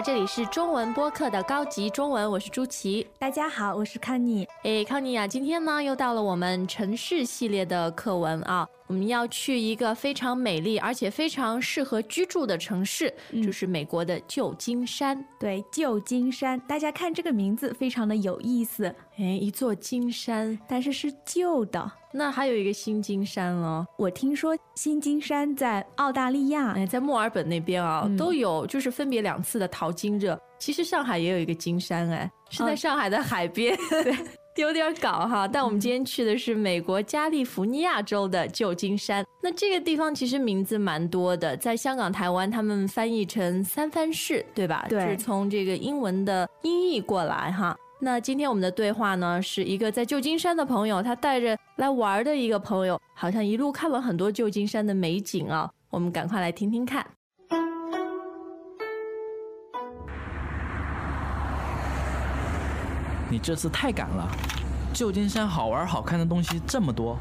好，这里是中文播客的高级中文，我是朱琪。大家好，我是康妮。诶，康妮呀，今天呢又到了我们城市系列的课文啊，我们要去一个非常美丽而且非常适合居住的城市，就是美国的旧金山。对，旧金山，大家看这个名字非常的有意思，诶，一座金山，但是是旧的。那还有一个新金山了。我听说新金山在澳大利亚，哎，在墨尔本那边啊，嗯都有就是分别两次的淘金热。其实上海也有一个金山，哎，是在哦上海的海边，对，有点搞哈。但我们今天去的是美国加利福尼亚州的旧金山。那这个地方其实名字蛮多的，在香港、台湾他们翻译成三藩市，对吧？对是从这个英文的音译过来哈。那今天我们的对话呢，是一个在旧金山的朋友，他带着来玩的一个朋友，好像一路看了很多旧金山的美景啊。我们赶快来听听看。你这次太赶了，旧金山好玩好看的东西这么多，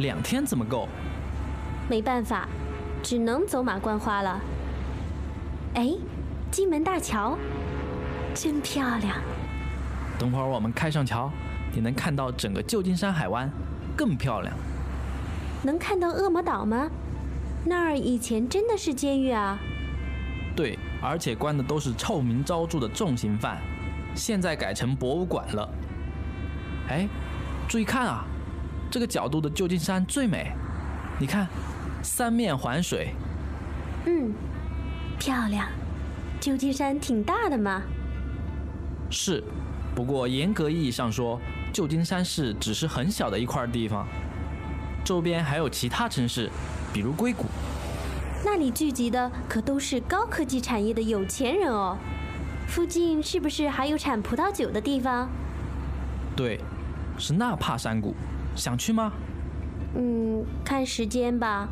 两天怎么够？没办法，只能走马观花了。哎，金门大桥，真漂亮！等会儿我们开上桥，你能看到整个旧金山海湾，更漂亮。能看到恶魔岛吗？那儿以前真的是监狱啊！对，而且关的都是臭名昭著的重刑犯，现在改成博物馆了。哎，注意看啊，这个角度的旧金山最美。你看，三面环水，嗯，漂亮。旧金山挺大的嘛。是，不过严格意义上说，旧金山市只是很小的一块地方，周边还有其他城市，比如硅谷。那里聚集的可都是高科技产业的有钱人哦。附近是不是还有产葡萄酒的地方？对，是纳帕山谷，想去吗？嗯，看时间吧。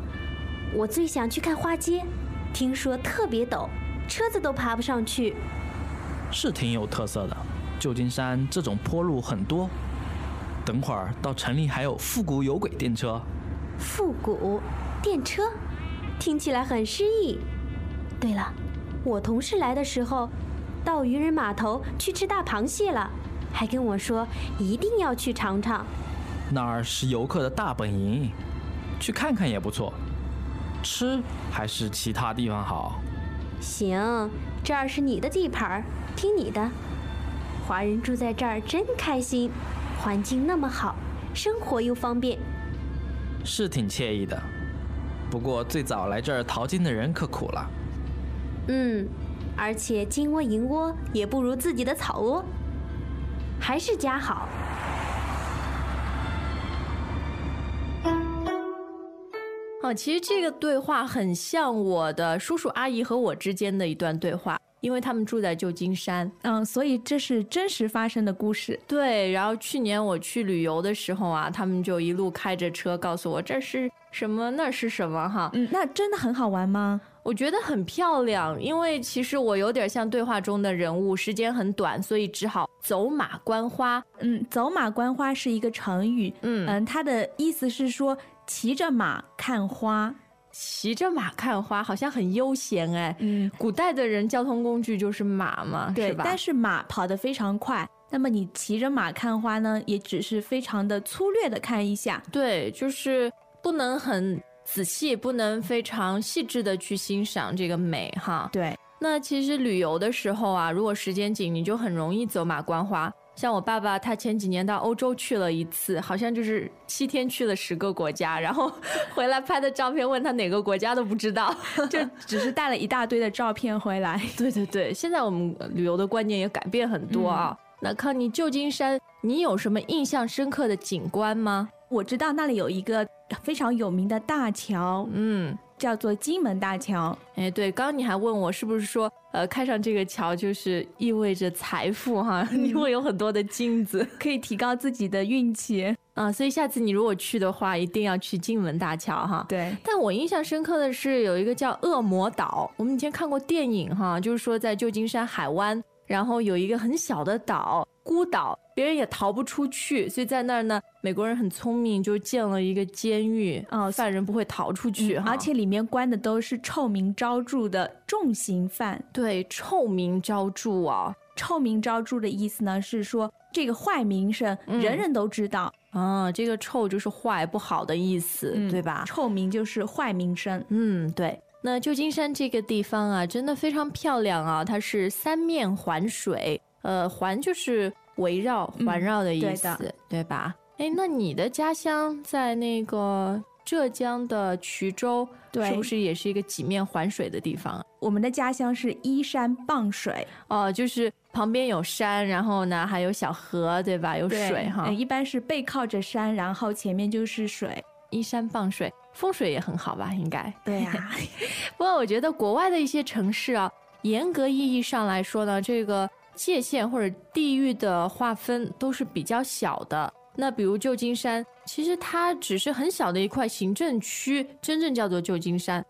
我最想去看花街，听说特别陡，车子都爬不上去。是挺有特色的。旧金山这种坡路很多，等会儿到城里还有复古有轨电车。复古电车，听起来很诗意。对了，我同事来的时候，到渔人码头去吃大螃蟹了，还跟我说一定要去尝尝。那儿是游客的大本营，去看看也不错。吃还是其他地方好？行，这儿是你的地盘，听你的。华人住在这儿真开心，环境那么好，生活又方便。是挺惬意的。不过最早来这儿淘金的人可苦了。嗯，而且金窝银窝也不如自己的草窝，还是家好。哦，其实这个对话很像我的叔叔阿姨和我之间的一段对话，因为他们住在旧金山。嗯，所以这是真实发生的故事。对，然后去年我去旅游的时候啊，他们就一路开着车告诉我这是什么，那是什么哈。嗯，那真的很好玩吗？我觉得很漂亮，因为其实我有点像对话中的人物，时间很短，所以只好走马观花。嗯，走马观花是一个成语。嗯嗯，它的意思是说骑着马看花。骑着马看花，好像很悠闲哎。嗯，古代的人交通工具就是马嘛，对是，吧？但是马跑得非常快。那么你骑着马看花呢，也只是非常的粗略的看一下。对，就是不能很仔细，不能非常细致的去欣赏这个美哈。对，那其实旅游的时候啊，如果时间紧，你就很容易走马观花。像我爸爸，他前几年到欧洲去了一次，好像就是七天去了十个国家，然后 回来拍的照片，问他哪个国家都不知道。就只是带了一大堆的照片回来。对对对，现在我们旅游的观念也改变很多啊。那康妮，旧金山，你有什么印象深刻的景观吗？我知道那里有一个非常有名的大桥，嗯，叫做金门大桥。哎，对，刚刚你还问我是不是说，呃，开上这个桥就是意味着财富哈，你会有很多的金子可以提高自己的运气。啊，所以下次你如果去的话，一定要去金门大桥哈。对，但我印象深刻的是有一个叫恶魔岛，我们以前看过电影哈，就是说在旧金山海湾，然后有一个很小的岛，孤岛，别人也逃不出去，所以在那儿呢，美国人很聪明，就建了一个监狱，哦犯人不会逃出去哈、而且里面关的都是臭名昭著的重刑犯。对臭名昭著啊。臭名昭著的意思呢，是说这个坏名声嗯人人都知道，啊，这个臭就是坏、不好的意思，嗯对吧？臭名就是坏名声。嗯，对。那旧金山这个地方啊，真的非常漂亮啊！它是三面环水，呃，环就是围绕、嗯环绕的意思，的对吧？哎，那你的家乡在那个浙江的衢州，对是不是也是一个几面环水的地方啊？我们的家乡是依山傍水，哦，就是旁边有山，然后呢还有小河，对吧？有水哈呃，一般是背靠着山，然后前面就是水。依山傍水，风水也很好吧？应该。对呀、不过我觉得国外的一些城市啊，严格意义上来说呢，这个界限或者地域的划分都是比较小的。那比如旧金山，其实它只是很小的一块行政区，真正叫做旧金山。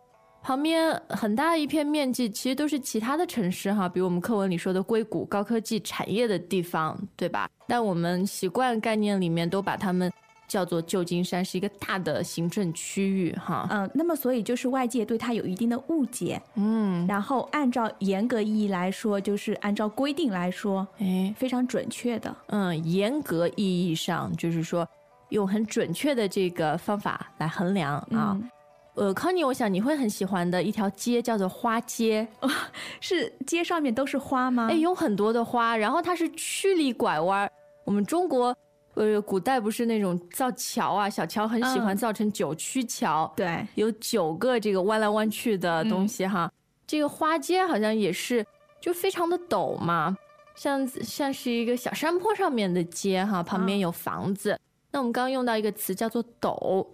旁边很大一片面积，其实都是其他的城市哈，比如我们课文里说的硅谷高科技产业的地方，对吧？但我们习惯概念里面都把它们叫做旧金山，是一个大的行政区域哈。嗯，那么所以就是外界对它有一定的误解，嗯，然后按照严格意义来说，就是按照规定来说，哎，非常准确的。嗯，严格意义上就是说，用很准确的这个方法来衡量啊。嗯，呃，康妮，我想你会很喜欢的一条街叫做花街，是街上面都是花吗？哎，有很多的花，然后它是曲里拐弯儿。我们中国，呃，古代不是那种造桥啊，小桥很喜欢嗯造成九曲桥，对，有九个这个弯来弯去的东西哈。这个花街好像也是，就非常的陡嘛，像像是一个小山坡上面的街哈，旁边有房子。那我们刚刚用到一个词叫做陡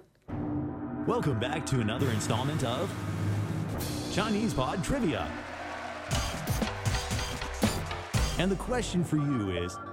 ，Welcome back to another installment of Chinese Pod Trivia. And the question for you is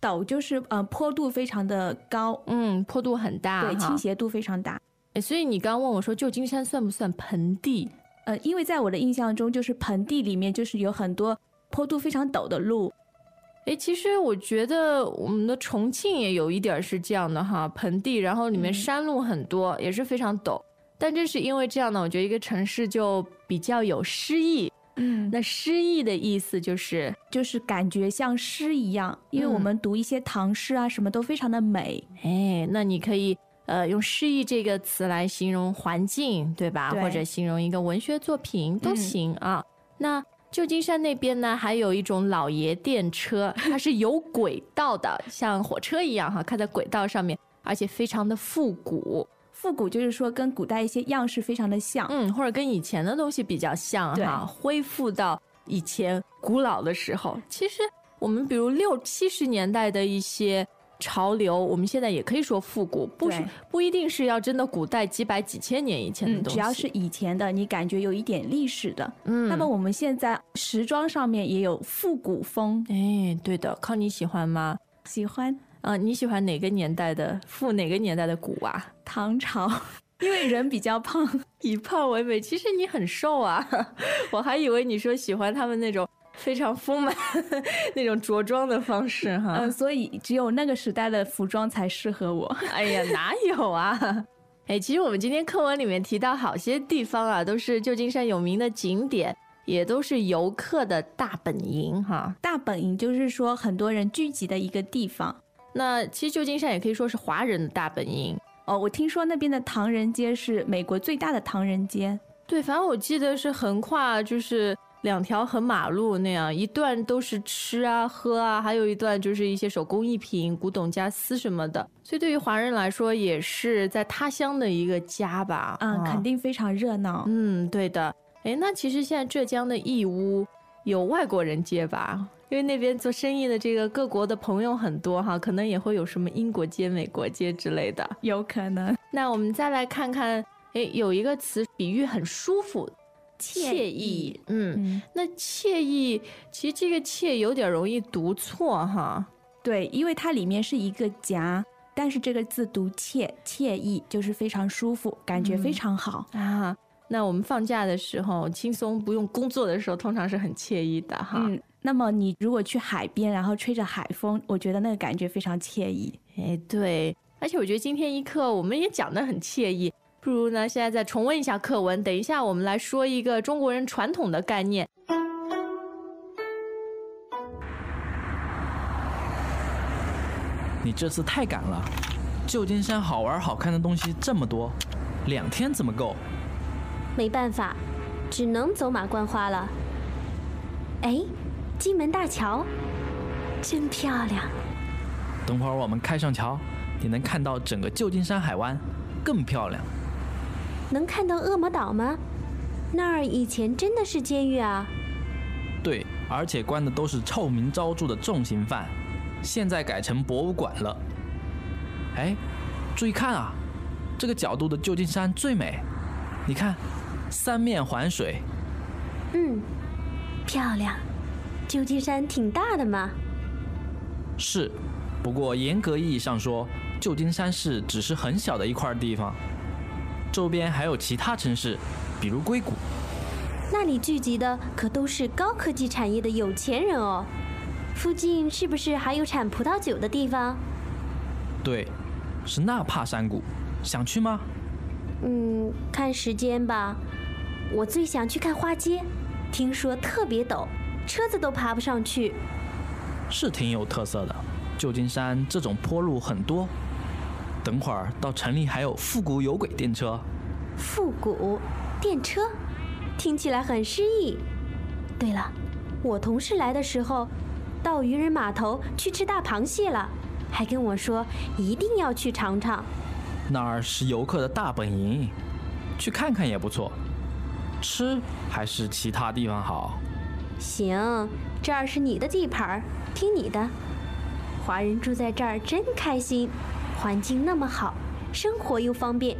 陡就是呃坡度非常的高，嗯，坡度很大，对，倾。斜度非常大。哎所以你刚刚问我说，旧金山算不算盆地？呃，因为在我的印象中，就是盆地里面就是有很多坡度非常陡的路，哎，其实我觉得我们的重庆也有一点儿是这样的哈，盆地，然后里面嗯山路很多，也是非常陡。但正是因为这样呢，我觉得一个城市就比较有诗意。嗯，那诗意的意思就是，就是感觉像诗一样，因为我嗯们读一些唐诗啊，什么都非常的美。哎，那你可以呃用诗意这个词来形容环境，对吧？对或者形容一个文学作品都嗯行啊。那旧金山那边呢，还有一种老爷电车，它是有轨道的，像火车一样哈，开在轨道上面，而且非常的复古，复古就是说跟古代一些样式非常的像。嗯，或者跟以前的东西比较像哈，恢复到以前古老的时候。其实我们比如六七十年代的一些潮流，我们现在也可以说复古，不是不一定是要真的古代几百几千年以前的嗯，东西，只要是以前的，你感觉有一点历史的。嗯，那么我们现在时装上面也有复古风，哎，对的，康你喜欢吗？喜欢啊、你喜欢哪个年代的复哪个年代的古啊？唐朝，因为人比较胖。以胖为美，其实你很瘦啊，我还以为你说喜欢他们那种非常丰满那种着装的方式哈。嗯，所以只有那个时代的服装才适合我。哎呀，哪有啊？哎，其实我们今天课文里面提到好些地方啊，都是旧金山有名的景点，也都是游客的大本营哈。大本营就是说很多人聚集的一个地方。那其实旧金山也可以说是华人的大本营。哦，我听说那边的唐人街是美国最大的唐人街。对，反正我记得是横跨就是两条横马路那样，一段都是吃啊喝啊，还有一段就是一些手工艺品、古董家私什么的。所以对于华人来说，也是在他乡的一个家吧。嗯，啊肯定非常热闹。嗯，对的。哎，那其实现在浙江的义乌有外国人街吧？因为那边做生意的这个各国的朋友很多哈，可能也会有什么英国街、美国街之类的。有可能那我们再来看看，诶，有一个词比喻很舒服，惬意。嗯，嗯，那惬意，其实这个惬有点容易读错哈。对，因为它里面是一个夹，但是这个字读惬，惬意就是非常舒服，感觉非常好。啊，那我们放假的时候，轻松不用工作的时候，通常是很惬意的哈。嗯，那么你如果去海边，然后吹着海风，我觉得那个感觉非常惬意。哎，对，而且我觉得今天一课我们也讲得很惬意，不如呢现在再重温一下课文，等一下我们来说一个中国人传统的概念。你这次太赶了，旧金山好玩好看的东西这么多，两天怎么够？没办法，只能走马观花了。哎，金门大桥，真漂亮。等会儿我们开上桥，你能看到整个旧金山海湾，更漂亮。能看到恶魔岛吗？那儿以前真的是监狱啊。对，而且关的都是臭名昭著的重刑犯，现在改成博物馆了。哎，注意看啊，这个角度的旧金山最美。你看，三面环水，嗯，漂亮。旧金山挺大的嘛。是，不过严格意义上说，旧金山市只是很小的一块地方，周边还有其他城市，比如硅谷。那里聚集的可都是高科技产业的有钱人哦。附近是不是还有产葡萄酒的地方？对，是纳帕山谷，想去吗？嗯，看时间吧。我最想去看花街，听说特别陡，车子都爬不上去。是挺有特色的。旧金山这种坡路很多，等会儿到城里还有复古有轨电车。复古电车，听起来很诗意。对了，我同事来的时候，到渔人码头去吃大螃蟹了，还跟我说一定要去尝尝。那儿是游客的大本营，去看看也不错。吃还是其他地方好。行，这儿是你的地盘儿，听你的。华人住在这儿真开心，环境那么好，生活又方便。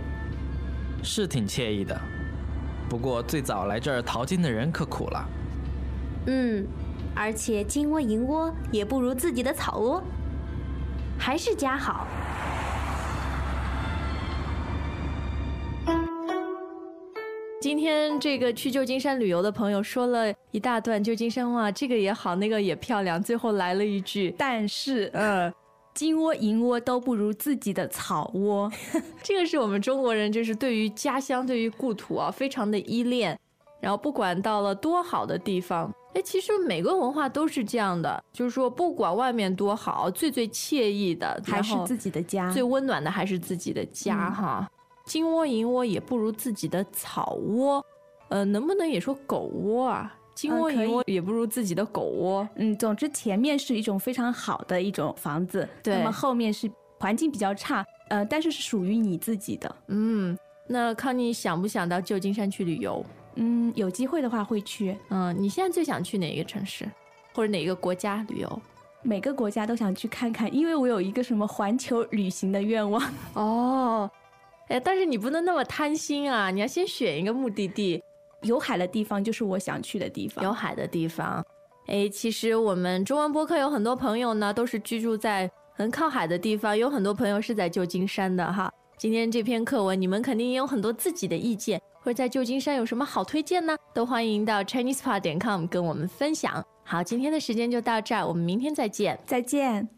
是挺惬意的，不过最早来这儿淘金的人可苦了。嗯，而且金窝银窝也不如自己的草窝，还是家好。今天这个去旧金山旅游的朋友说了一大段旧金山话，这个也好，那个也漂亮，最后来了一句，但是，呃，金窝银窝都不如自己的草窝。这个是我们中国人就是对于家乡、对于故土啊，非常的依恋。然后不管到了多好的地方，哎，其实每个文化都是这样的，就是说不管外面多好，最最惬意的还是自己的家。最温暖的还是自己的家、嗯哈。金窝银窝也不如自己的草窝，呃，能不能也说狗窝啊？金窝银窝也不如自己的狗窝。嗯，总之前面是一种非常好的一种房子，对那么后面是环境比较差，呃，但是是属于你自己的。嗯，那康妮想不想到旧金山去旅游？嗯，有机会的话会去，嗯，你现在最想去哪个城市，或者哪个国家旅游？每个国家都想去看看，因为我有一个什么环球旅行的愿望。哦，哎，但是你不能那么贪心啊！你要先选一个目的地，有海的地方就是我想去的地方。有海的地方。哎，其实我们中文播客有很多朋友呢，都是居住在很靠海的地方，有很多朋友是在旧金山的哈。今天这篇课文，你们肯定也有很多自己的意见，或者在旧金山有什么好推荐呢？都欢迎到 ChinesePod 点 com 跟我们分享。好，今天的时间就到这儿，我们明天再见。再见。